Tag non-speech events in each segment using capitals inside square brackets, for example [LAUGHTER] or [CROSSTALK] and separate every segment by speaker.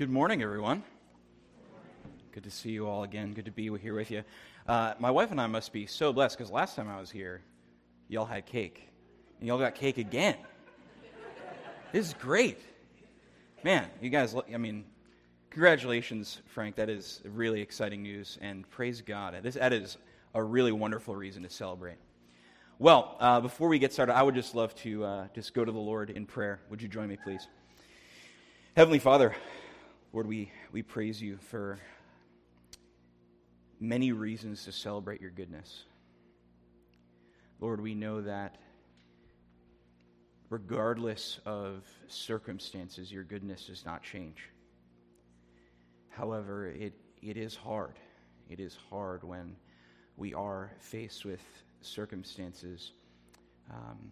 Speaker 1: Good morning, everyone. Good to see you all again. Good to be here with you. Uh, my wife and I must be so blessed because last time I was here, y'all had cake. And y'all got cake again. This is great. Man, you guys, I mean, congratulations, Frank. That is really exciting news, and praise God. This, that is a really wonderful reason to celebrate. Well, uh, before we get started, I would just love to uh, just go to the Lord in prayer. Would you join me, please? Heavenly Father, Lord, we, we praise you for many reasons to celebrate your goodness. Lord, we know that regardless of circumstances, your goodness does not change. However, it, it is hard. It is hard when we are faced with circumstances um,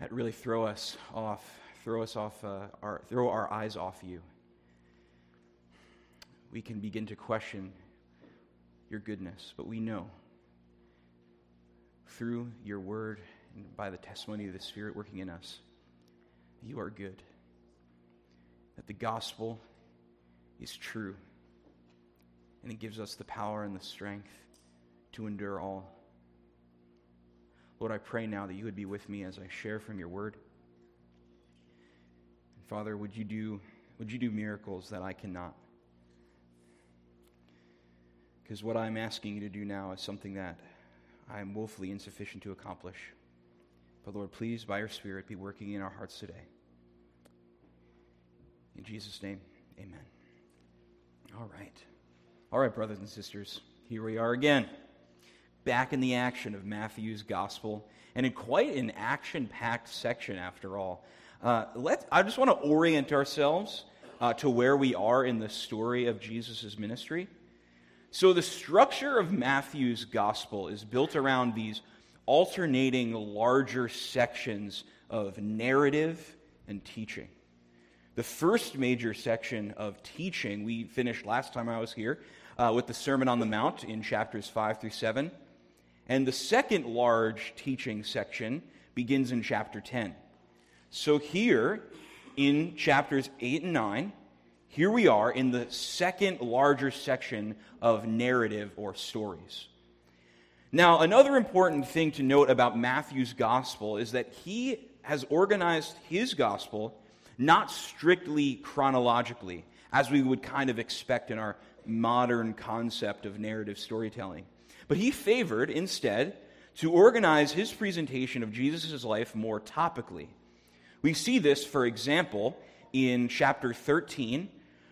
Speaker 1: that really throw us off, throw us off, uh, our, throw our eyes off you. We can begin to question your goodness, but we know through your word and by the testimony of the Spirit working in us, you are good. That the gospel is true. And it gives us the power and the strength to endure all. Lord, I pray now that you would be with me as I share from your word. Father, would you do, would you do miracles that I cannot? Because what I'm asking you to do now is something that I am woefully insufficient to accomplish. But Lord, please, by your Spirit, be working in our hearts today. In Jesus' name, amen. All right. All right, brothers and sisters, here we are again. Back in the action of Matthew's gospel, and in quite an action packed section, after all. Uh, let, I just want to orient ourselves uh, to where we are in the story of Jesus' ministry. So, the structure of Matthew's gospel is built around these alternating larger sections of narrative and teaching. The first major section of teaching we finished last time I was here uh, with the Sermon on the Mount in chapters 5 through 7. And the second large teaching section begins in chapter 10. So here in chapters 8 and 9, here we are in the second larger section of narrative or stories. Now, another important thing to note about Matthew's gospel is that he has organized his gospel not strictly chronologically, as we would kind of expect in our modern concept of narrative storytelling. But he favored, instead, to organize his presentation of Jesus' life more topically. We see this, for example, in chapter 13,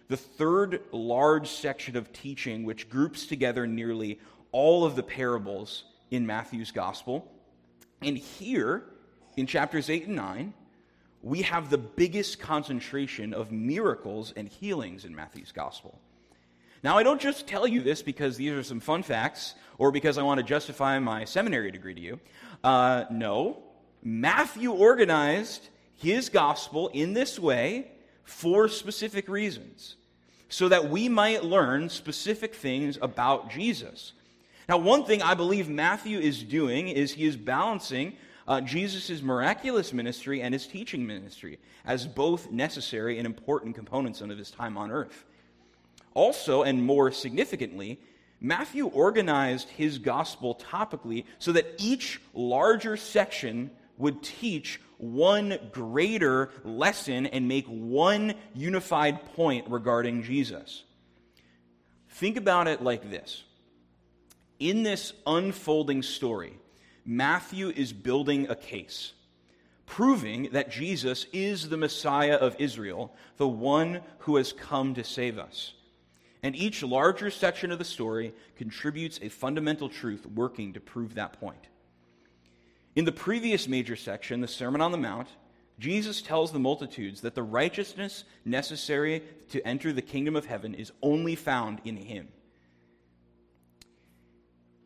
Speaker 1: the third large section of teaching, which groups together nearly all of the parables in Matthew's gospel. And here, in chapters 8 and 9, we have the biggest concentration of miracles and healings in Matthew's gospel. Now, I don't just tell you this because these are some fun facts or because I want to justify my seminary degree to you. Uh, no, Matthew organized his gospel in this way for specific reasons so that we might learn specific things about Jesus. Now, one thing I believe Matthew is doing is he is balancing uh, Jesus' miraculous ministry and his teaching ministry as both necessary and important components of his time on earth. Also, and more significantly, Matthew organized his gospel topically so that each larger section would teach one greater lesson and make one unified point regarding Jesus. Think about it like this in this unfolding story, Matthew is building a case, proving that Jesus is the Messiah of Israel, the one who has come to save us. And each larger section of the story contributes a fundamental truth working to prove that point. In the previous major section, the Sermon on the Mount, Jesus tells the multitudes that the righteousness necessary to enter the kingdom of heaven is only found in him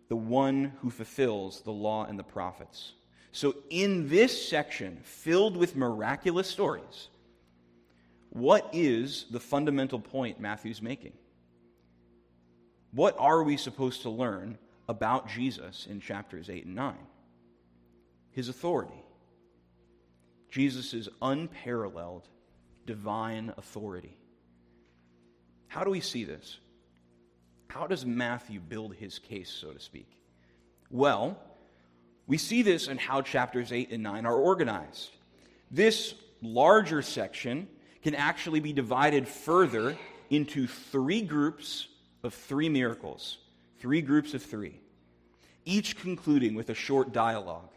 Speaker 1: the one who fulfills the law and the prophets. So, in this section filled with miraculous stories, what is the fundamental point Matthew's making? What are we supposed to learn about Jesus in chapters 8 and 9? His authority. Jesus' unparalleled divine authority. How do we see this? How does Matthew build his case, so to speak? Well, we see this in how chapters 8 and 9 are organized. This larger section can actually be divided further into three groups of three miracles, three groups of three, each concluding with a short dialogue.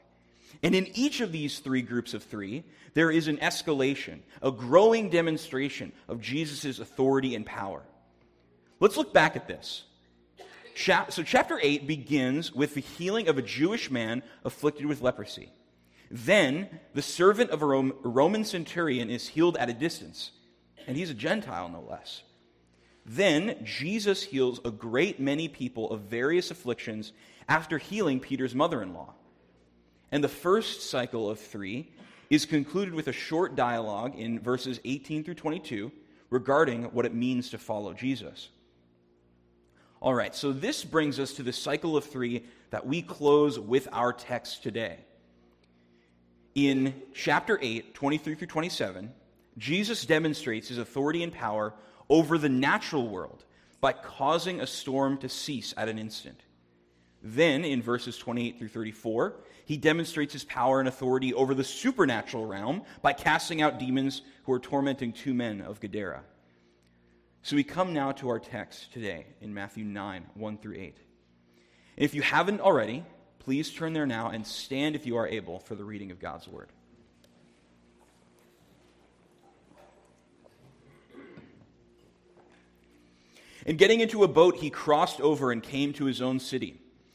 Speaker 1: And in each of these three groups of three, there is an escalation, a growing demonstration of Jesus' authority and power. Let's look back at this. So, chapter 8 begins with the healing of a Jewish man afflicted with leprosy. Then, the servant of a Roman centurion is healed at a distance, and he's a Gentile, no less. Then, Jesus heals a great many people of various afflictions after healing Peter's mother in law. And the first cycle of three is concluded with a short dialogue in verses 18 through 22 regarding what it means to follow Jesus. All right, so this brings us to the cycle of three that we close with our text today. In chapter 8, 23 through 27, Jesus demonstrates his authority and power over the natural world by causing a storm to cease at an instant. Then, in verses 28 through 34, he demonstrates his power and authority over the supernatural realm by casting out demons who are tormenting two men of Gadara. So we come now to our text today in Matthew 9, 1 through 8. if you haven't already, please turn there now and stand if you are able for the reading of God's word. And getting into a boat, he crossed over and came to his own city.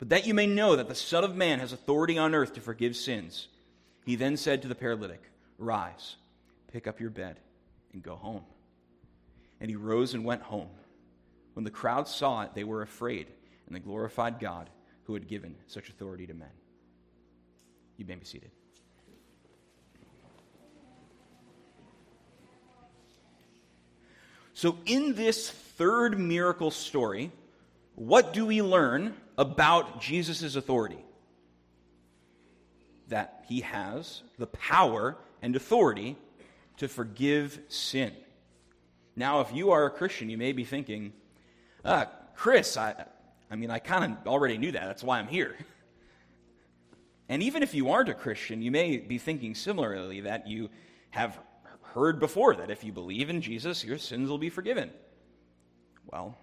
Speaker 1: But that you may know that the Son of Man has authority on earth to forgive sins. He then said to the paralytic, Rise, pick up your bed, and go home. And he rose and went home. When the crowd saw it, they were afraid, and they glorified God who had given such authority to men. You may be seated. So, in this third miracle story, what do we learn about Jesus' authority? That he has the power and authority to forgive sin. Now, if you are a Christian, you may be thinking, uh, Chris, I, I mean, I kind of already knew that. That's why I'm here. [LAUGHS] And even if you aren't a Christian, you may be thinking similarly that you have heard before that if you believe in Jesus, your sins will be forgiven. Well,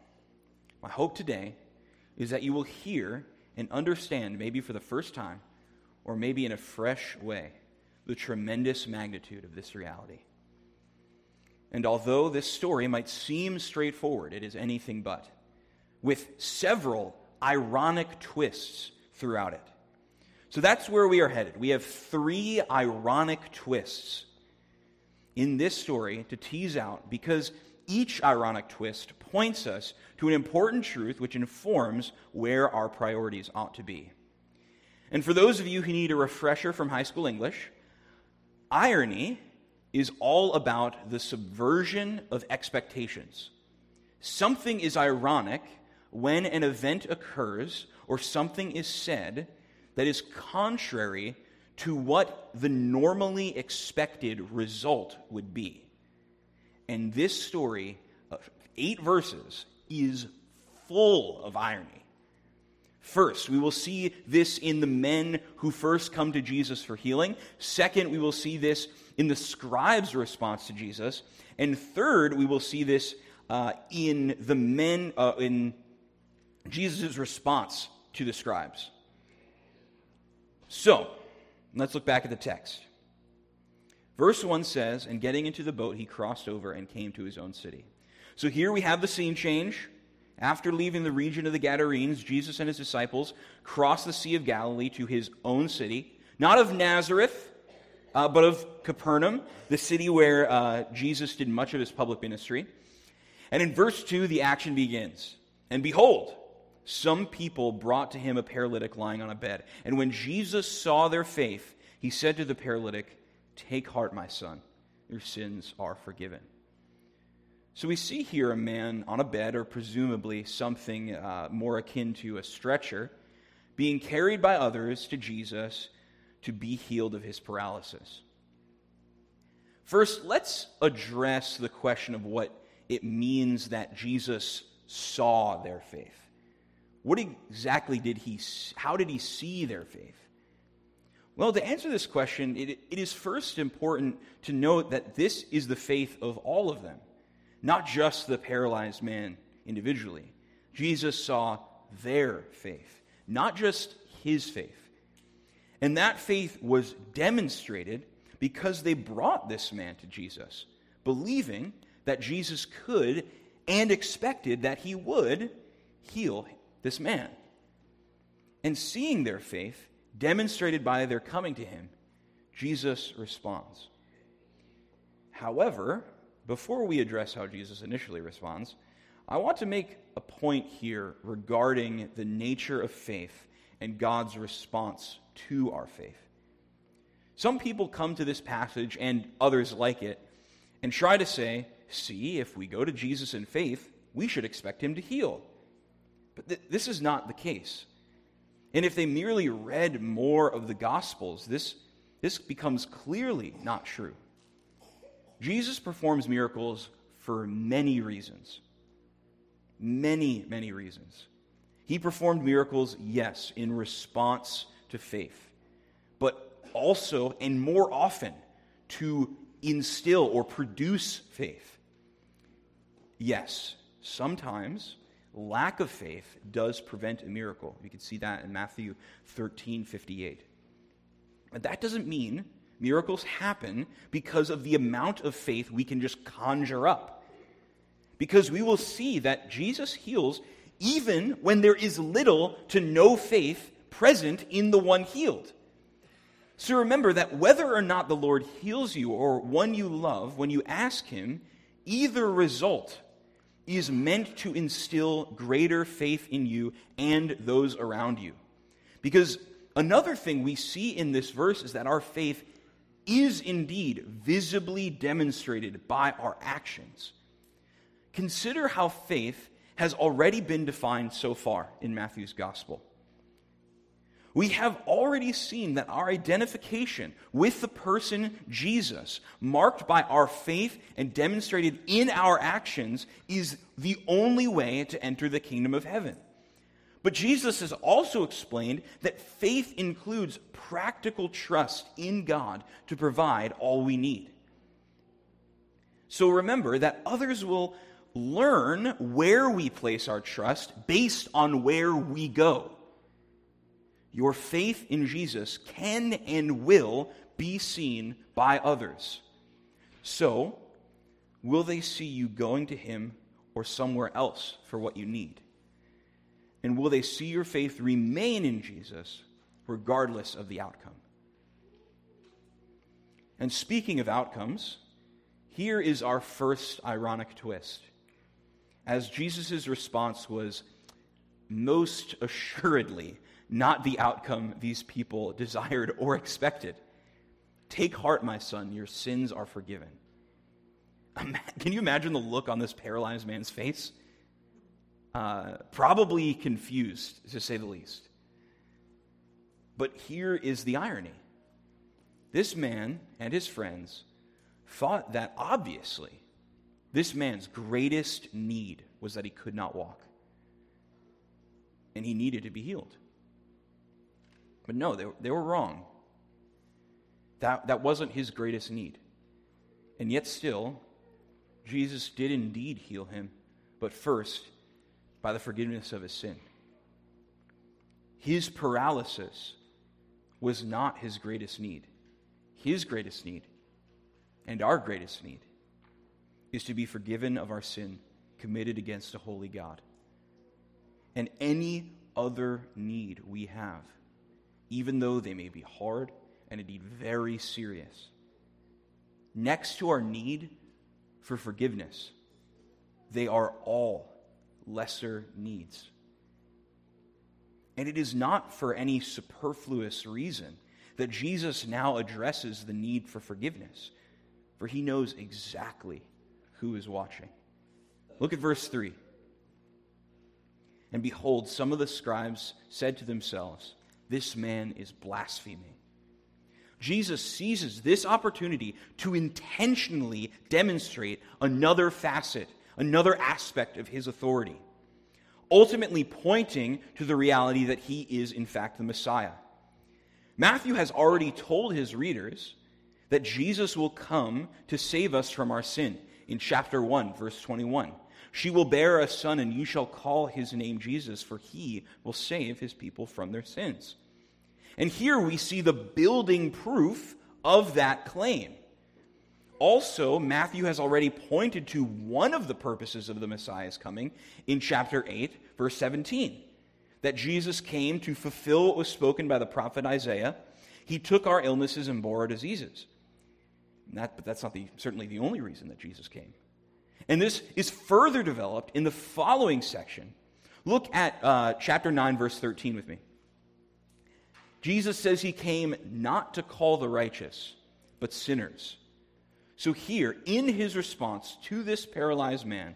Speaker 1: my hope today is that you will hear and understand, maybe for the first time, or maybe in a fresh way, the tremendous magnitude of this reality. And although this story might seem straightforward, it is anything but, with several ironic twists throughout it. So that's where we are headed. We have three ironic twists in this story to tease out because each ironic twist points us to an important truth which informs where our priorities ought to be. And for those of you who need a refresher from high school English, irony is all about the subversion of expectations. Something is ironic when an event occurs or something is said that is contrary to what the normally expected result would be. And this story, of eight verses, is full of irony. First, we will see this in the men who first come to Jesus for healing. Second, we will see this in the scribes' response to Jesus. And third, we will see this uh, in the men, uh, in Jesus' response to the scribes. So, let's look back at the text. Verse 1 says, And getting into the boat, he crossed over and came to his own city. So here we have the scene change. After leaving the region of the Gadarenes, Jesus and his disciples crossed the Sea of Galilee to his own city, not of Nazareth, uh, but of Capernaum, the city where uh, Jesus did much of his public ministry. And in verse 2, the action begins. And behold, some people brought to him a paralytic lying on a bed. And when Jesus saw their faith, he said to the paralytic, Take heart, my son, your sins are forgiven. So we see here a man on a bed, or presumably something uh, more akin to a stretcher, being carried by others to Jesus to be healed of his paralysis. First, let's address the question of what it means that Jesus saw their faith. What exactly did he, how did he see their faith? Well, to answer this question, it, it is first important to note that this is the faith of all of them, not just the paralyzed man individually. Jesus saw their faith, not just his faith. And that faith was demonstrated because they brought this man to Jesus, believing that Jesus could and expected that he would heal this man. And seeing their faith demonstrated by their coming to him, Jesus responds. However, before we address how Jesus initially responds, I want to make a point here regarding the nature of faith and God's response to our faith. Some people come to this passage and others like it and try to say, see, if we go to Jesus in faith, we should expect him to heal. But th- this is not the case. And if they merely read more of the Gospels, this, this becomes clearly not true. Jesus performs miracles for many reasons. Many, many reasons. He performed miracles, yes, in response to faith, but also and more often to instill or produce faith. Yes, sometimes lack of faith does prevent a miracle. You can see that in Matthew 13 58. But that doesn't mean miracles happen because of the amount of faith we can just conjure up. Because we will see that Jesus heals even when there is little to no faith present in the one healed. So remember that whether or not the Lord heals you or one you love, when you ask Him, either result is meant to instill greater faith in you and those around you. Because another thing we see in this verse is that our faith is indeed visibly demonstrated by our actions. Consider how faith has already been defined so far in Matthew's gospel we have already seen that our identification with the person Jesus, marked by our faith and demonstrated in our actions, is the only way to enter the kingdom of heaven. But Jesus has also explained that faith includes practical trust in God to provide all we need. So remember that others will learn where we place our trust based on where we go your faith in Jesus can and will be seen by others. So, will they see you going to Him or somewhere else for what you need? And will they see your faith remain in Jesus regardless of the outcome? And speaking of outcomes, here is our first ironic twist. As Jesus' response was most assuredly not the outcome these people [LAUGHS] desired or expected. Take heart, my son, your sins are forgiven. Can you imagine the look on this paralyzed man's face? Uh, probably confused, to say the least. But here is the irony this man and his friends thought that obviously this man's greatest need was that he could not walk, and he needed to be healed. But no, they, they were wrong. That, that wasn't his greatest need. And yet, still, Jesus did indeed heal him, but first, by the forgiveness of his sin. His paralysis was not his greatest need. His greatest need, and our greatest need, is to be forgiven of our sin committed against a holy God. And any other need we have even though they may be hard and indeed very serious. Next to our need for forgiveness, they are all lesser needs. And it is not for any superfluous reason that Jesus now addresses the need for forgiveness, for he knows exactly who is watching. Look at verse 3. And behold, some of the scribes said to themselves, This man is blaspheming. Jesus seizes this opportunity to intentionally demonstrate another facet, another aspect of his authority, ultimately pointing to the reality that he is, in fact, the Messiah. Matthew has already told his readers that Jesus will come to save us from our sin in chapter 1, verse 21. She will bear a son, and you shall call his name Jesus, for he will save his people from their sins. And here we see the building proof of that claim. Also, Matthew has already pointed to one of the purposes of the Messiah's coming in chapter 8, verse 17 that Jesus came to fulfill what was spoken by the prophet Isaiah. He took our illnesses and bore our diseases. That, but that's not the, certainly the only reason that Jesus came. And this is further developed in the following section. Look at uh, chapter 9, verse 13 with me. Jesus says he came not to call the righteous, but sinners. So, here, in his response to this paralyzed man,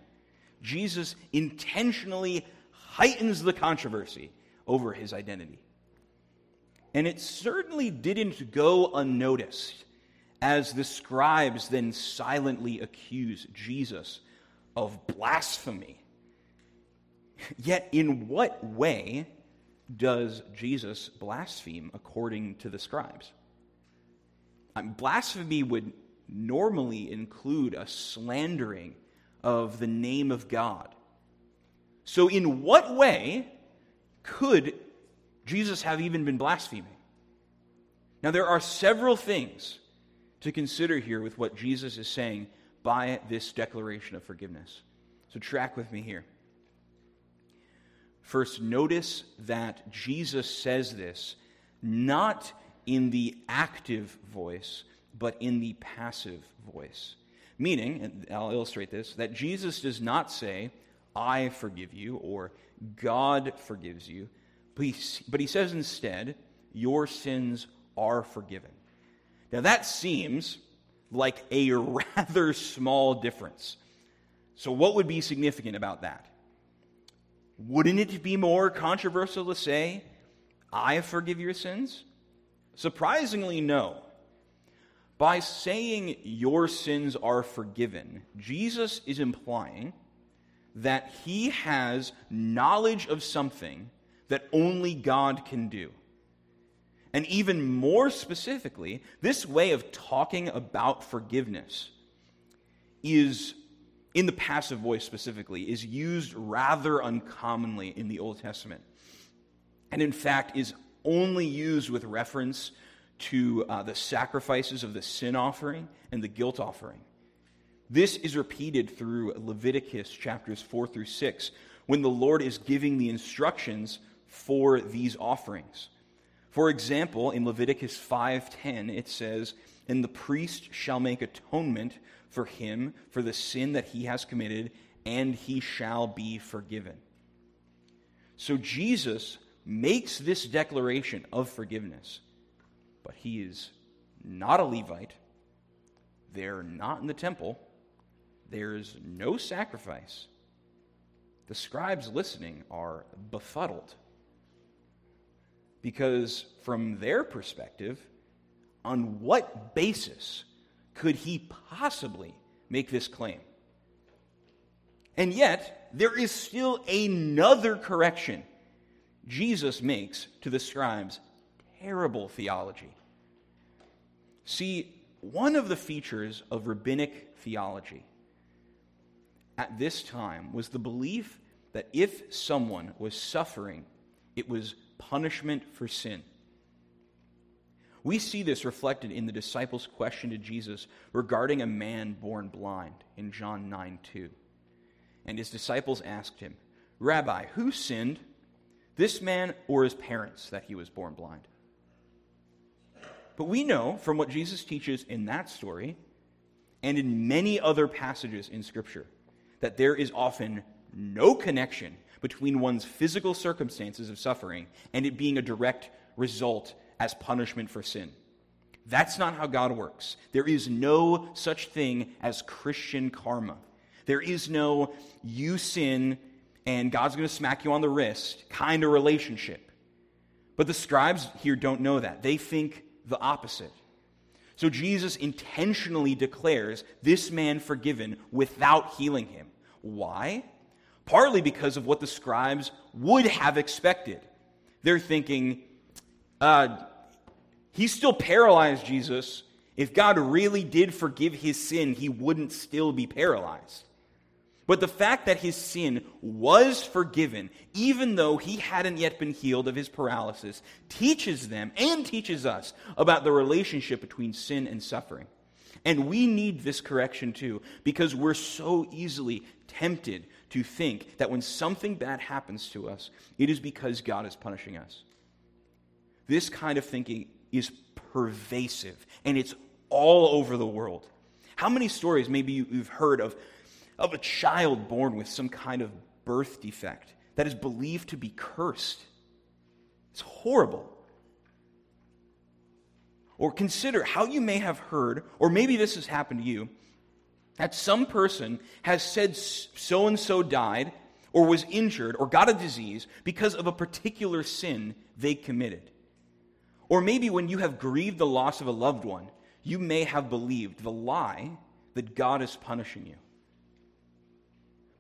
Speaker 1: Jesus intentionally heightens the controversy over his identity. And it certainly didn't go unnoticed as the scribes then silently accuse Jesus of blasphemy. Yet, in what way does Jesus blaspheme according to the scribes? Mean, blasphemy would normally include a slandering of the name of God. So, in what way could Jesus have even been blaspheming? Now, there are several things to consider here with what Jesus is saying by this declaration of forgiveness. So, track with me here. First, notice that Jesus says this not in the active voice, but in the passive voice. Meaning, and I'll illustrate this, that Jesus does not say, I forgive you, or God forgives you, but he, but he says instead, Your sins are forgiven. Now, that seems like a [LAUGHS] rather small difference. So, what would be significant about that? Wouldn't it be more controversial to say, I forgive your sins? Surprisingly, no. By saying your sins are forgiven, Jesus is implying that he has knowledge of something that only God can do. And even more specifically, this way of talking about forgiveness is, in the passive voice specifically, is used rather uncommonly in the Old Testament. And in fact, is only used with reference to uh, the sacrifices of the sin offering and the guilt offering. This is repeated through Leviticus chapters 4 through 6 when the Lord is giving the instructions for these offerings. For example, in Leviticus 5:10 it says, "And the priest shall make atonement for him for the sin that he has committed, and he shall be forgiven." So Jesus makes this declaration of forgiveness, but he is not a Levite. They're not in the temple. There's no sacrifice. The scribes listening are befuddled because, from their perspective, on what basis could he possibly make this claim? And yet, there is still another correction Jesus makes to the scribes' terrible theology. See, one of the features of rabbinic theology at this time was the belief that if someone was suffering, it was punishment for sin. We see this reflected in the disciples' question to Jesus regarding a man born blind in John 9 2. And his disciples asked him, Rabbi, who sinned, this man or his parents, that he was born blind? But we know from what Jesus teaches in that story and in many other passages in Scripture that there is often no connection between one's physical circumstances of suffering and it being a direct result as punishment for sin. That's not how God works. There is no such thing as Christian karma. There is no you sin and God's going to smack you on the wrist kind of relationship. But the scribes here don't know that. They think the opposite. So Jesus intentionally declares this man forgiven without healing him. Why? Partly because of what the scribes would have expected. They're thinking, uh, he's still paralyzed, Jesus. If God really did forgive his sin, he wouldn't still be paralyzed. But the fact that his sin was forgiven, even though he hadn't yet been healed of his paralysis, teaches them and teaches us about the relationship between sin and suffering. And we need this correction too, because we're so easily tempted to think that when something bad happens to us, it is because God is punishing us. This kind of thinking is pervasive, and it's all over the world. How many stories maybe you've heard of of a child born with some kind of birth defect that is believed to be cursed. It's horrible. Or consider how you may have heard, or maybe this has happened to you, that some person has said so and so died, or was injured, or got a disease because of a particular sin they committed. Or maybe when you have grieved the loss of a loved one, you may have believed the lie that God is punishing you.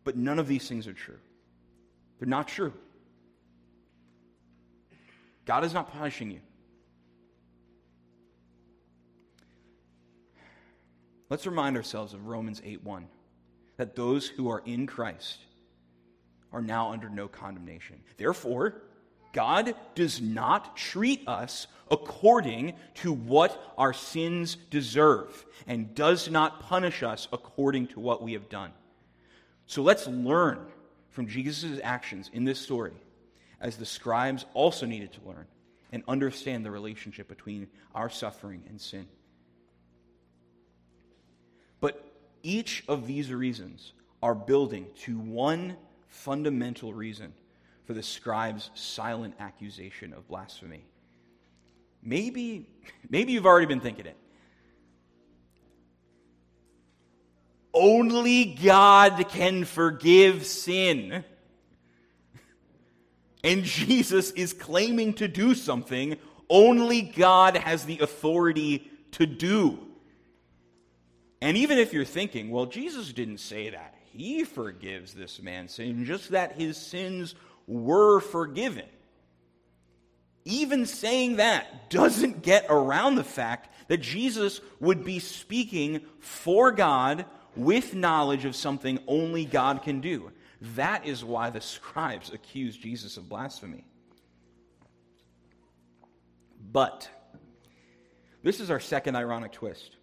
Speaker 1: But none of these things are true. They're not true. God is not punishing you. Let's remind ourselves of Romans 8 1 that those who are in Christ are now under no condemnation. Therefore, God does not treat us according to what our sins deserve and does not punish us according to what we have done. So let's learn from Jesus' actions in this story, as the scribes also needed to learn and understand the relationship between our suffering and sin. Each of these reasons are building to one fundamental reason for the scribe's silent accusation of blasphemy. Maybe, maybe you've already been thinking it. Only God can forgive sin. And Jesus is claiming to do something only God has the authority to do. And even if you're thinking, well, Jesus didn't say that. He forgives this man's sin, just that his sins were forgiven. Even saying that doesn't get around the fact that Jesus would be speaking for God with knowledge of something only God can do. That is why the scribes accuse Jesus of blasphemy. But this is our second ironic twist.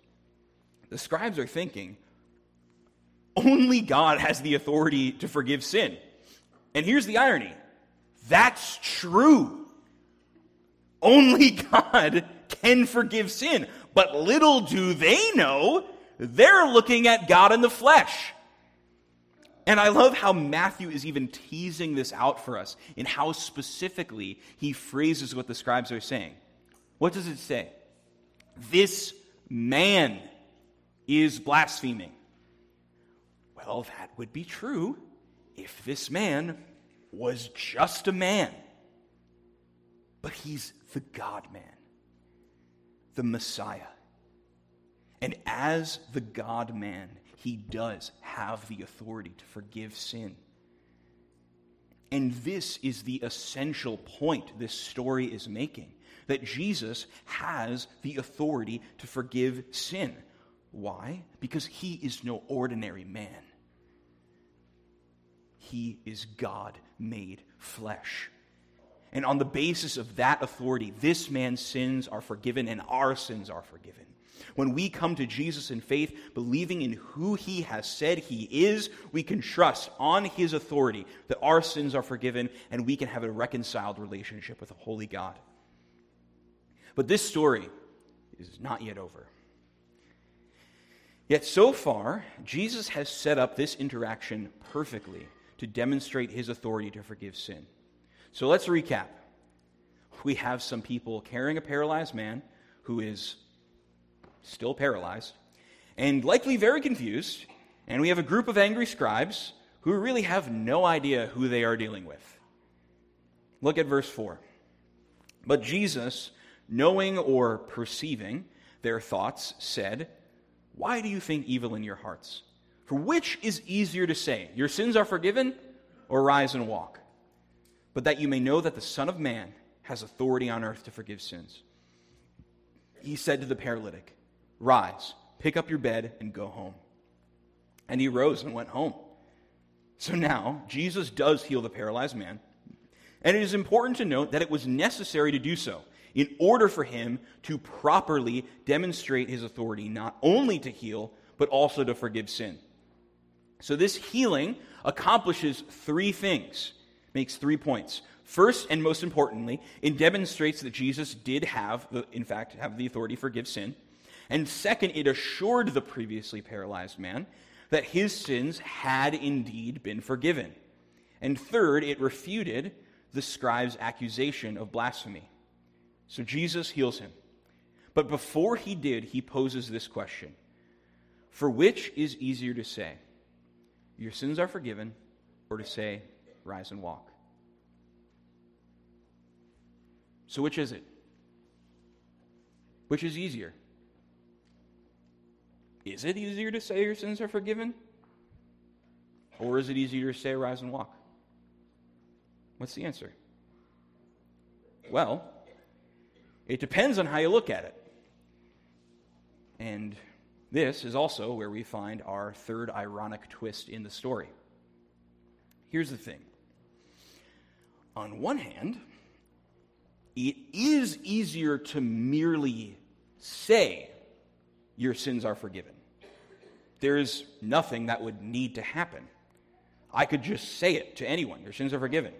Speaker 1: The scribes are thinking only God has the authority to forgive sin. And here's the irony that's true. Only [LAUGHS] God can forgive sin. But little do they know they're looking at God in the flesh. And I love how Matthew is even teasing this out for us in how specifically he phrases what the scribes are saying. What does it say? This man is blaspheming. Well, that would be true if this man was just a man. But he's the God man, the Messiah. And as the God man, he does have the authority to forgive sin. And this is the essential point this story is making that Jesus has the authority to forgive sin. Why? Because he is no ordinary man, he is God made flesh. And on the basis of that authority, this man's sins are forgiven and our sins are forgiven. When we come to Jesus in faith, believing in who he has said he is, we can trust on his authority that our sins are forgiven and we can have a reconciled relationship with a holy God. But this story is not yet over. Yet so far, Jesus has set up this interaction perfectly to demonstrate his authority to forgive sin. So let's recap. We have some people carrying a paralyzed man who is still paralyzed and likely very confused, and we have a group of angry scribes who really have no idea who they are dealing with. Look at verse 4. But Jesus, knowing or perceiving their thoughts, said, Why do you think evil in your hearts? For which is easier to say, Your sins are forgiven, or rise and walk? But that you may know that the Son of Man has authority on earth to forgive sins. He said to the paralytic, Rise, pick up your bed, and go home. And he rose and went home. So now, Jesus does heal the paralyzed man. And it is important to note that it was necessary to do so in order for him to properly demonstrate his authority, not only to heal, but also to forgive sin. So this healing accomplishes three things, makes three points. First, and most importantly, it demonstrates that Jesus did have, the, in fact, have the authority to forgive sin. And second, it assured the previously paralyzed man that his sins had indeed been forgiven. And third, it refuted the scribe's accusation of blasphemy. So Jesus heals him. But before he did, he poses this question For which is easier to say, Your sins are forgiven, or to say, Rise and walk? So which is it? Which is easier? Is it easier to say your sins are forgiven? Or is it easier to say, Rise and walk? What's the answer? Well, it depends on how you look at it. And this is also where we find our third ironic twist in the story. Here's the thing on one hand, it is easier to merely say your sins are forgiven. There is nothing that would need to happen. I could just say it to anyone your sins are forgiven.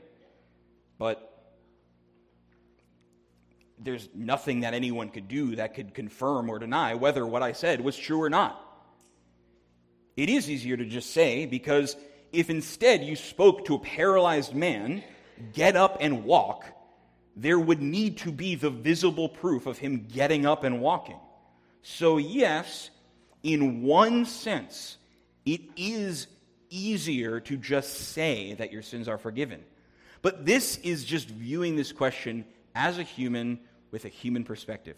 Speaker 1: But there's nothing that anyone could do that could confirm or deny whether what I said was true or not. It is easier to just say because if instead you spoke to a paralyzed man, get up and walk, there would need to be the visible proof of him getting up and walking. So, yes, in one sense, it is easier to just say that your sins are forgiven. But this is just viewing this question as a human with a human perspective.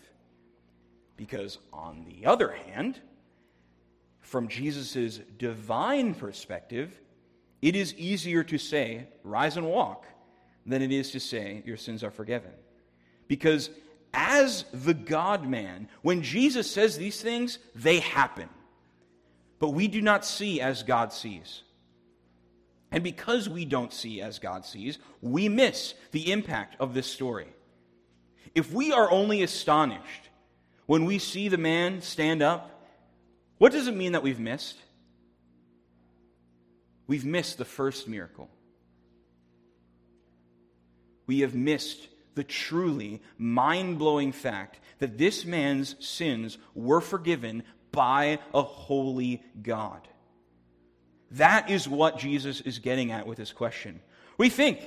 Speaker 1: Because, on the other hand, from Jesus' divine perspective, it is easier to say, rise and walk, than it is to say, your sins are forgiven. Because as the God man, when Jesus says these things, they happen. But we do not see as God sees. And because we don't see as God sees, we miss the impact of this story. If we are only astonished when we see the man stand up, what does it mean that we've missed? We've missed the first miracle. We have missed the truly mind blowing fact that this man's sins were forgiven by a holy God. That is what Jesus is getting at with this question. We think,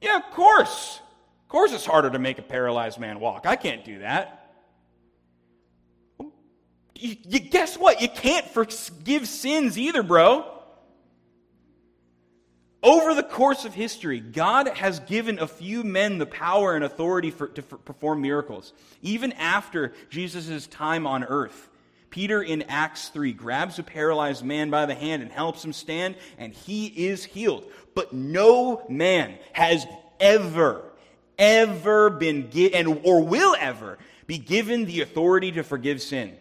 Speaker 1: yeah, of course. Of course it's harder to make a paralyzed man walk. I can't do that. You, you, guess what? You can't forgive sins either, bro. Over the course of history, God has given a few men the power and authority for, to for, perform miracles, even after Jesus' time on earth. Peter in Acts 3 grabs a paralyzed man by the hand and helps him stand, and he is healed. But no man has ever, ever been given, or will ever be given the authority to forgive sin.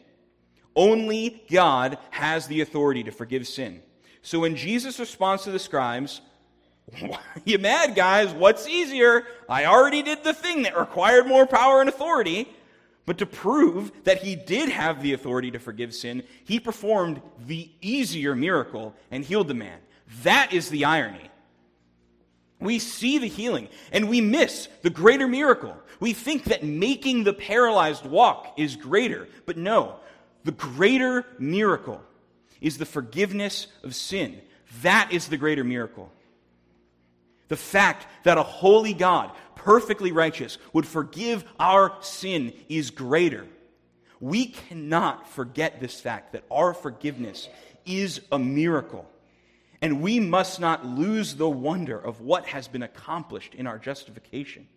Speaker 1: Only God has the authority to forgive sin. So when Jesus responds to the scribes, [LAUGHS] you mad, guys? What's easier? I already did the thing that required more power and authority. But to prove that he did have the authority to forgive sin, he performed the easier miracle and healed the man. That is the irony. We see the healing and we miss the greater miracle. We think that making the paralyzed walk is greater, but no, the greater miracle is the forgiveness of sin. That is the greater miracle. The fact that a holy God, perfectly righteous, would forgive our sin is greater. We cannot forget this fact that our forgiveness is a miracle. And we must not lose the wonder of what has been accomplished in our justification.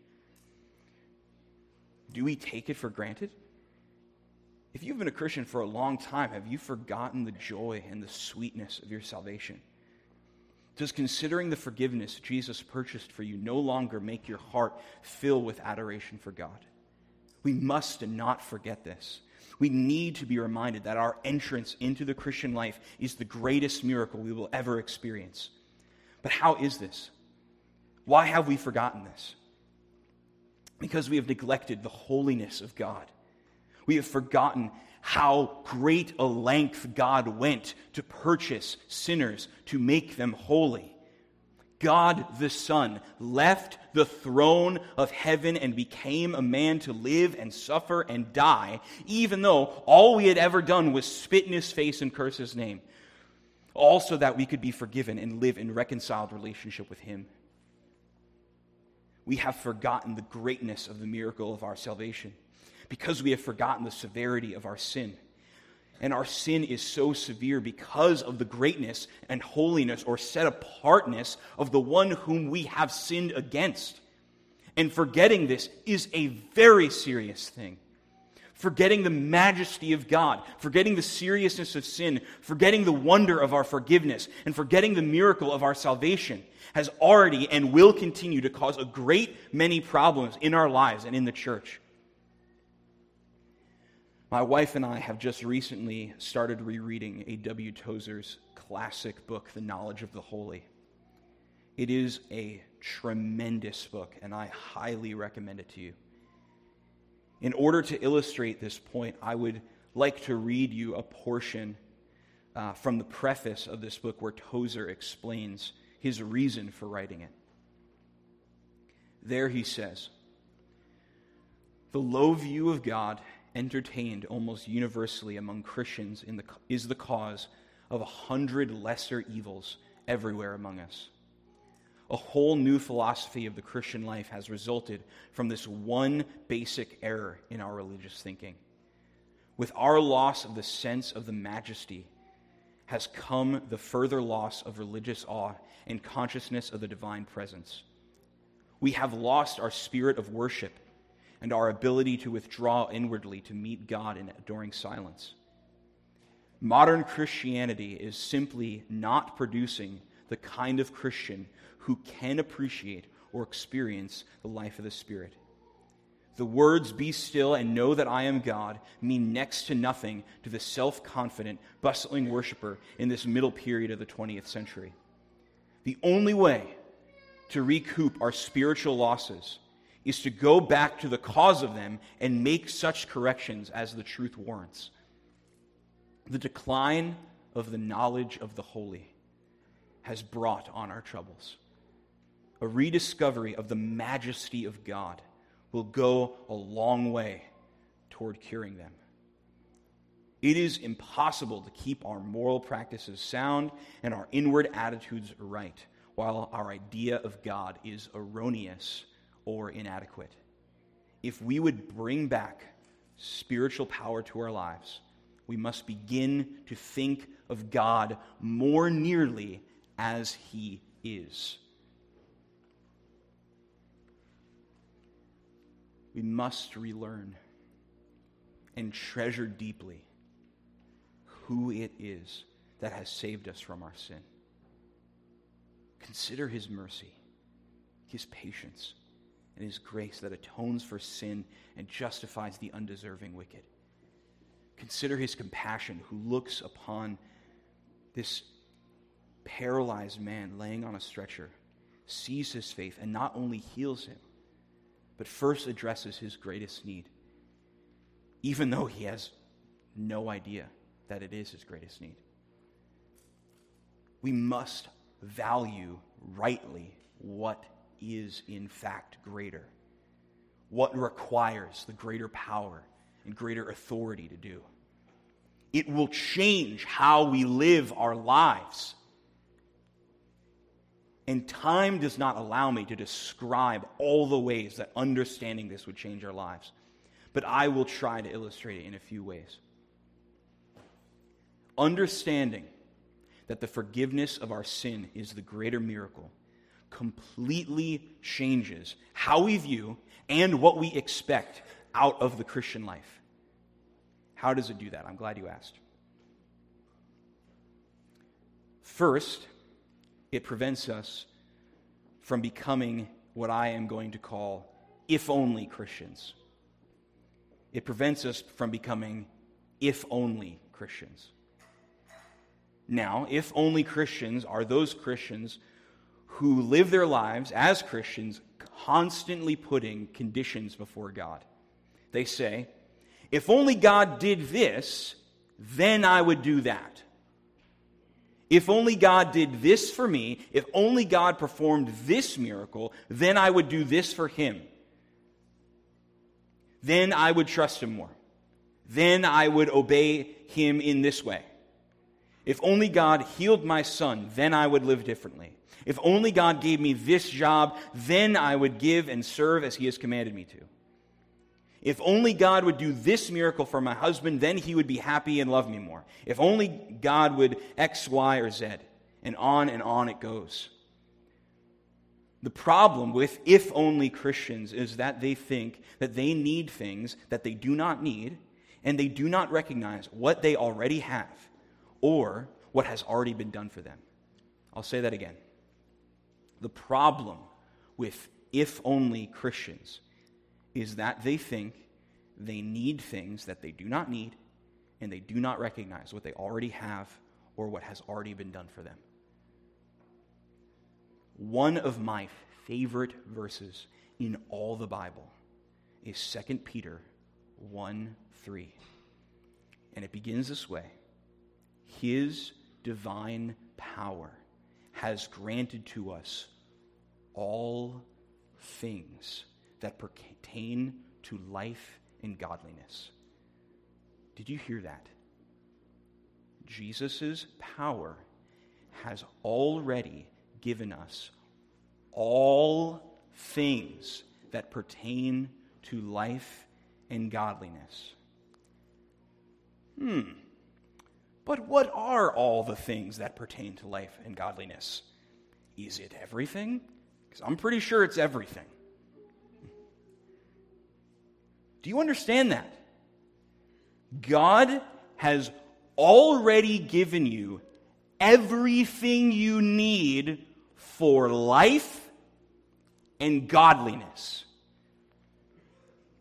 Speaker 1: Do we take it for granted? If you've been a Christian for a long time, have you forgotten the joy and the sweetness of your salvation? Does considering the forgiveness Jesus purchased for you no longer make your heart fill with adoration for God? We must not forget this. We need to be reminded that our entrance into the Christian life is the greatest miracle we will ever experience. But how is this? Why have we forgotten this? Because we have neglected the holiness of God. We have forgotten how great a length God went to purchase sinners, to make them holy. God the Son left the throne of heaven and became a man to live and suffer and die, even though all we had ever done was spit in his face and curse his name, also that we could be forgiven and live in reconciled relationship with him. We have forgotten the greatness of the miracle of our salvation because we have forgotten the severity of our sin. And our sin is so severe because of the greatness and holiness or set apartness of the one whom we have sinned against. And forgetting this is a very serious thing. Forgetting the majesty of God, forgetting the seriousness of sin, forgetting the wonder of our forgiveness, and forgetting the miracle of our salvation has already and will continue to cause a great many problems in our lives and in the church. My wife and I have just recently started rereading A.W. Tozer's classic book, The Knowledge of the Holy. It is a tremendous book, and I highly recommend it to you. In order to illustrate this point, I would like to read you a portion uh, from the preface of this book where Tozer explains his reason for writing it. There he says, The low view of God entertained almost universally among Christians the, is the cause of a hundred lesser evils everywhere among us. A whole new philosophy of the Christian life has resulted from this one basic error in our religious thinking. With our loss of the sense of the majesty has come the further loss of religious awe and consciousness of the divine presence. We have lost our spirit of worship and our ability to withdraw inwardly to meet God in adoring silence. Modern Christianity is simply not producing the kind of Christian who can appreciate or experience the life of the Spirit. The words, be still and know that I am God, mean next to nothing to the self confident, bustling worshiper in this middle period of the 20th century. The only way to recoup our spiritual losses is to go back to the cause of them and make such corrections as the truth warrants. The decline of the knowledge of the holy has brought on our troubles. A rediscovery of the majesty of God will go a long way toward curing them. It is impossible to keep our moral practices sound and our inward attitudes right while our idea of God is erroneous or inadequate. If we would bring back spiritual power to our lives, we must begin to think of God more nearly as He is. We must relearn and treasure deeply who it is that has saved us from our sin. Consider His mercy, His patience, and his grace that atones for sin and justifies the undeserving wicked. Consider his compassion who looks upon this paralyzed man laying on a stretcher, sees his faith, and not only heals him, but first addresses his greatest need, even though he has no idea that it is his greatest need. We must value rightly what is in fact greater, what requires the greater power and greater authority to do. It will change how we live our lives. And time does not allow me to describe all the ways that understanding this would change our lives. But I will try to illustrate it in a few ways. Understanding that the forgiveness of our sin is the greater miracle completely changes how we view and what we expect out of the Christian life. How does it do that? I'm glad you asked. First, it prevents us from becoming what I am going to call if only Christians. It prevents us from becoming if only Christians. Now, if only Christians are those Christians who live their lives as Christians constantly putting conditions before God. They say, if only God did this, then I would do that. If only God did this for me, if only God performed this miracle, then I would do this for him. Then I would trust him more. Then I would obey him in this way. If only God healed my son, then I would live differently. If only God gave me this job, then I would give and serve as He has commanded me to. If only God would do this miracle for my husband, then he would be happy and love me more. If only God would X, Y, or Z. And on and on it goes. The problem with if only Christians is that they think that they need things that they do not need, and they do not recognize what they already have or what has already been done for them. I'll say that again. The problem with if only Christians is that they think they need things that they do not need, and they do not recognize what they already have or what has already been done for them. One of my favorite verses in all the Bible is 2 Peter 1 3. And it begins this way His divine power has granted to us all things that pertain to life and godliness. Did you hear that? Jesus' power has already given us all things that pertain to life and godliness. Hmm. But what are all the things that pertain to life and godliness? Is it everything? Because I'm pretty sure it's everything. Do you understand that? God has already given you everything you need for life and godliness.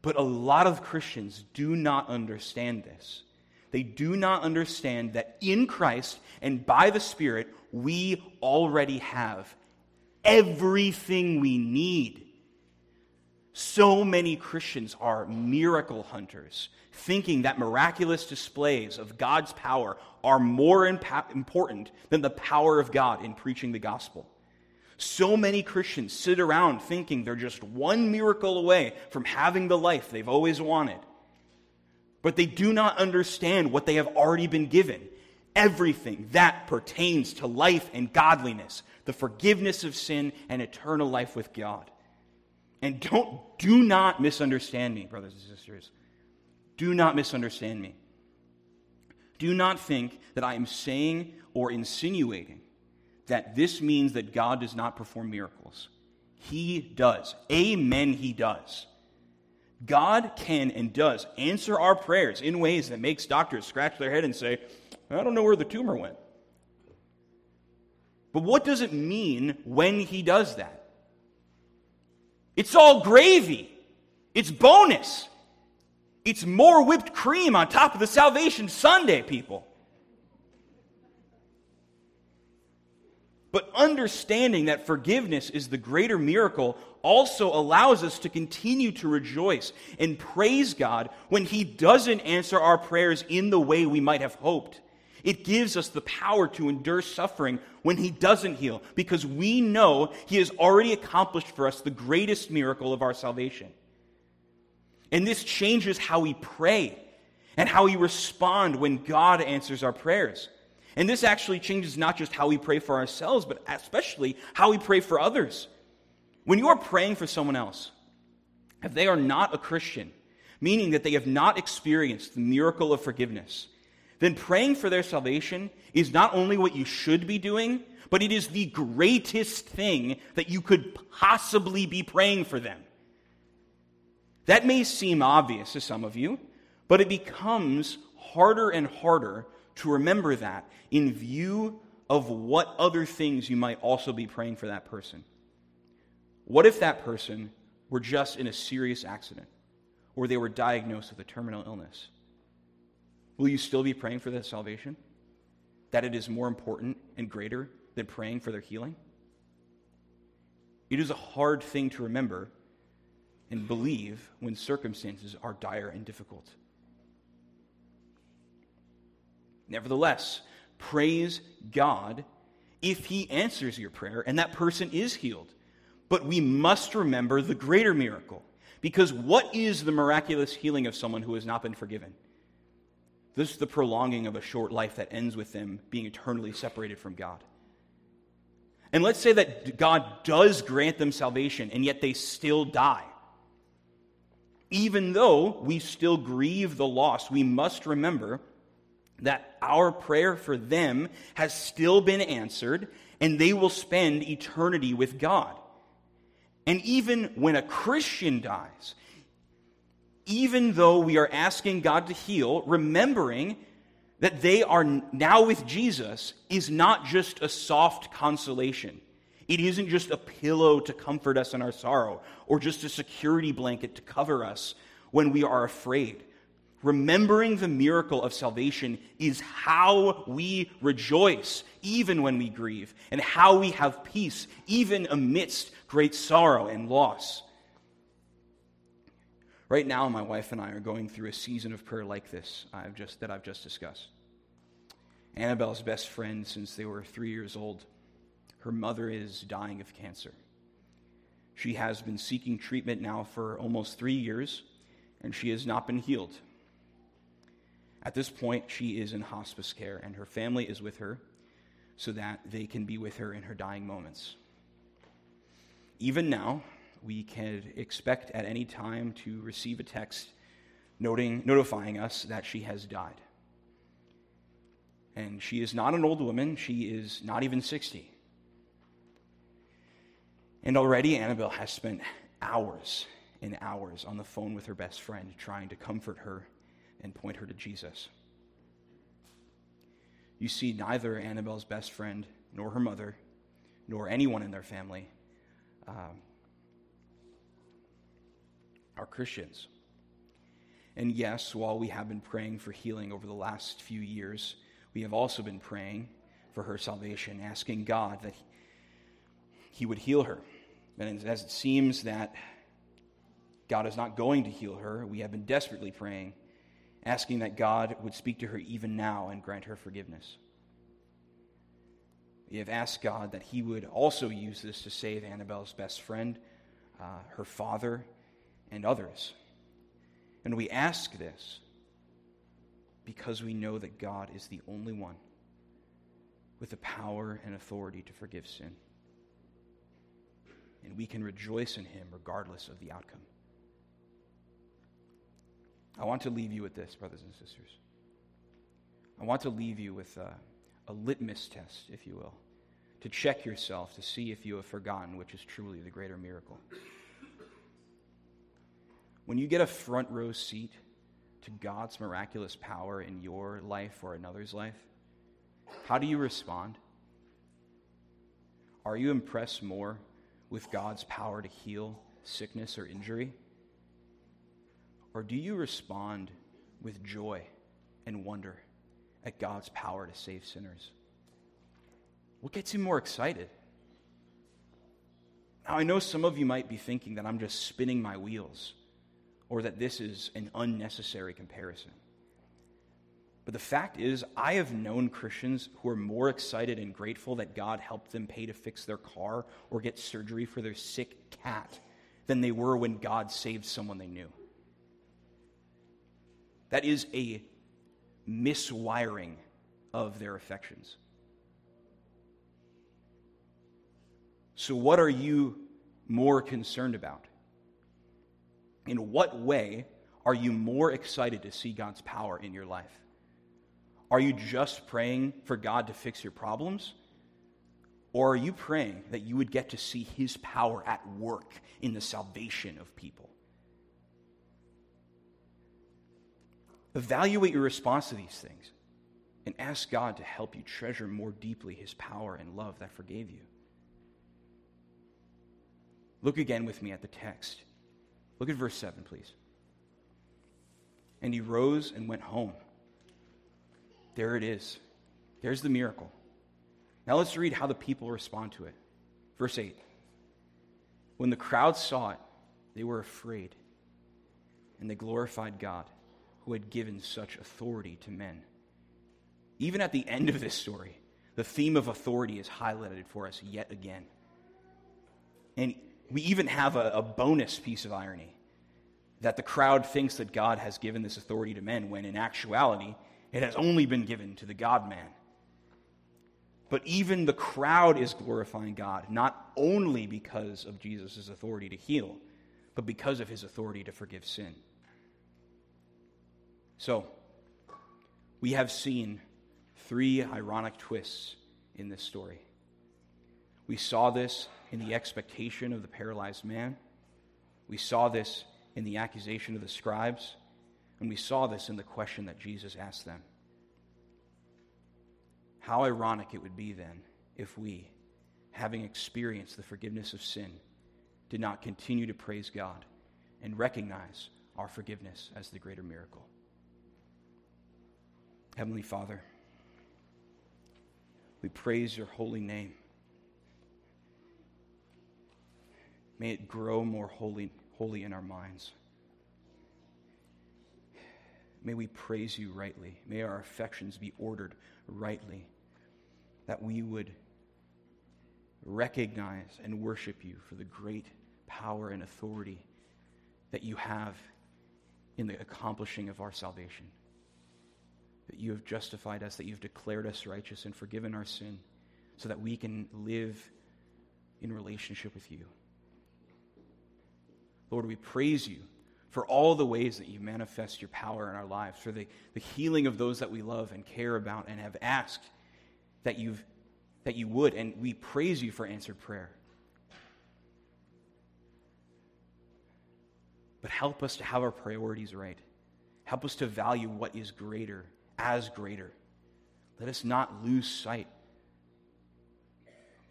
Speaker 1: But a lot of Christians do not understand this. They do not understand that in Christ and by the Spirit, we already have everything we need. So many Christians are miracle hunters, thinking that miraculous displays of God's power are more impa- important than the power of God in preaching the gospel. So many Christians sit around thinking they're just one miracle away from having the life they've always wanted but they do not understand what they have already been given. Everything that pertains to life and godliness, the forgiveness of sin and eternal life with God. And don't do not misunderstand me, brothers and sisters. Do not misunderstand me. Do not think that I am saying or insinuating that this means that God does not perform miracles. He does. Amen, he does. God can and does answer our prayers in ways that makes doctors scratch their head and say, I don't know where the tumor went. But what does it mean when he does that? It's all gravy. It's bonus. It's more whipped cream on top of the salvation sundae, people. But understanding that forgiveness is the greater miracle also allows us to continue to rejoice and praise God when He doesn't answer our prayers in the way we might have hoped. It gives us the power to endure suffering when he doesn't heal because we know he has already accomplished for us the greatest miracle of our salvation. And this changes how we pray and how we respond when God answers our prayers. And this actually changes not just how we pray for ourselves, but especially how we pray for others. When you are praying for someone else, if they are not a Christian, meaning that they have not experienced the miracle of forgiveness, then praying for their salvation is not only what you should be doing, but it is the greatest thing that you could possibly be praying for them. That may seem obvious to some of you, but it becomes harder and harder to remember that in view of what other things you might also be praying for that person. What if that person were just in a serious accident or they were diagnosed with a terminal illness? Will you still be praying for their salvation? That it is more important and greater than praying for their healing? It is a hard thing to remember and believe when circumstances are dire and difficult. Nevertheless, praise God if He answers your prayer and that person is healed. But we must remember the greater miracle. Because what is the miraculous healing of someone who has not been forgiven? This is the prolonging of a short life that ends with them being eternally separated from God. And let's say that God does grant them salvation, and yet they still die. Even though we still grieve the loss, we must remember that our prayer for them has still been answered, and they will spend eternity with God. And even when a Christian dies, even though we are asking God to heal, remembering that they are now with Jesus is not just a soft consolation. It isn't just a pillow to comfort us in our sorrow or just a security blanket to cover us when we are afraid. Remembering the miracle of salvation is how we rejoice even when we grieve, and how we have peace even amidst great sorrow and loss. Right now, my wife and I are going through a season of prayer like this I've just, that I've just discussed. Annabelle's best friend since they were three years old. Her mother is dying of cancer. She has been seeking treatment now for almost three years, and she has not been healed. At this point, she is in hospice care, and her family is with her so that they can be with her in her dying moments. Even now, we can expect at any time to receive a text noting, notifying us that she has died. And she is not an old woman, she is not even 60. And already Annabelle has spent hours and hours on the phone with her best friend trying to comfort her and point her to Jesus. You see, neither Annabelle's best friend, nor her mother, nor anyone in their family um, are Christians. And yes, while we have been praying for healing over the last few years, we have also been praying for her salvation, asking God that He would heal her. And as it seems that God is not going to heal her, we have been desperately praying asking that God would speak to her even now and grant her forgiveness. We have asked God that He would also use this to save Annabelle's best friend, uh, her father, and others. And we ask this because we know that God is the only one with the power and authority to forgive sin. And we can rejoice in Him regardless of the outcome. I want to leave you with this, brothers and sisters. I want to leave you with a, a litmus test, if you will, to check yourself to see if you have forgotten which is truly the greater miracle. When you get a front row seat to God's miraculous power in your life or another's life, how do you respond? Are you impressed more with God's power to heal sickness or injury? Or do you respond with joy and wonder at God's power to save sinners? What gets you more excited? Now, I know some of you might be thinking that I'm just spinning my wheels or that this is an unnecessary comparison. But the fact is, I have known Christians who are more excited and grateful that God helped them pay to fix their car or get surgery for their sick cat than they were when God saved someone they knew. That is a miswiring of their affections. So, what are you more concerned about? In what way are you more excited to see God's power in your life? Are you just praying for God to fix your problems? Or are you praying that you would get to see His power at work in the salvation of people? Evaluate your response to these things and ask God to help you treasure more deeply His power and love that forgave you. Look again with me at the text. Look at verse 7, please. And he rose and went home. There it is. There's the miracle. Now let's read how the people respond to it. Verse 8 When the crowd saw it, they were afraid, and they glorified God, who had given such authority to men. Even at the end of this story, the theme of authority is highlighted for us yet again. And we even have a, a bonus piece of irony that the crowd thinks that God has given this authority to men, when in actuality, it has only been given to the God man. But even the crowd is glorifying God, not only because of Jesus' authority to heal, but because of his authority to forgive sin. So, we have seen three ironic twists in this story. We saw this in the expectation of the paralyzed man, we saw this in the accusation of the scribes, and we saw this in the question that Jesus asked them. How ironic it would be then if we, having experienced the forgiveness of sin, did not continue to praise God and recognize our forgiveness as the greater miracle. Heavenly Father, we praise your holy name. May it grow more holy holy in our minds. May we praise you rightly. May our affections be ordered rightly. That we would recognize and worship you for the great power and authority that you have in the accomplishing of our salvation. That you have justified us, that you've declared us righteous and forgiven our sin, so that we can live in relationship with you. Lord, we praise you for all the ways that you manifest your power in our lives, for the, the healing of those that we love and care about and have asked that, you've, that you would. And we praise you for answered prayer. But help us to have our priorities right. Help us to value what is greater as greater. Let us not lose sight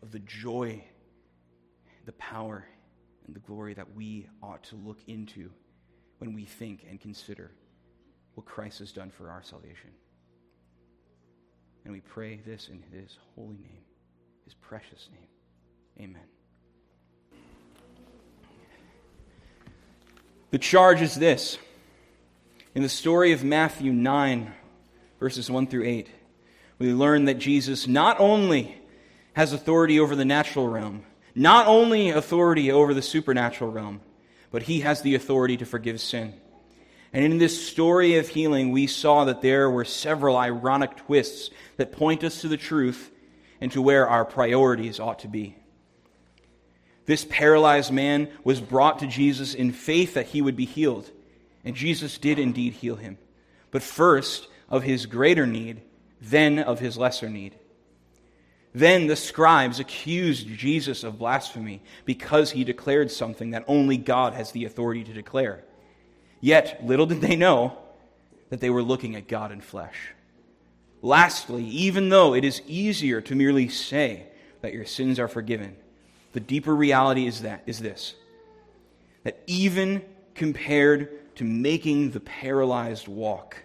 Speaker 1: of the joy, the power, and the glory that we ought to look into when we think and consider what Christ has done for our salvation. And we pray this in his holy name, his precious name. Amen. The charge is this. In the story of Matthew 9, verses 1 through 8, we learn that Jesus not only has authority over the natural realm, not only authority over the supernatural realm, but he has the authority to forgive sin. And in this story of healing, we saw that there were several ironic twists that point us to the truth and to where our priorities ought to be. This paralyzed man was brought to Jesus in faith that he would be healed, and Jesus did indeed heal him, but first of his greater need, then of his lesser need. Then the scribes accused Jesus of blasphemy because he declared something that only God has the authority to declare. Yet, little did they know that they were looking at God in flesh. Lastly, even though it is easier to merely say that your sins are forgiven, the deeper reality is that is this that even compared to making the paralyzed walk,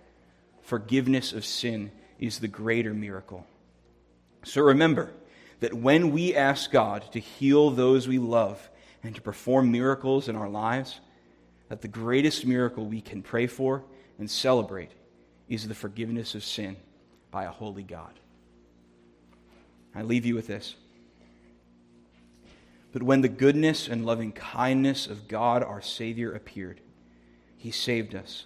Speaker 1: forgiveness of sin is the greater miracle. So remember that when we ask God to heal those we love and to perform miracles in our lives, that the greatest miracle we can pray for and celebrate is the forgiveness of sin by a holy God. I leave you with this. But when the goodness and loving kindness of God our Savior appeared, he saved us,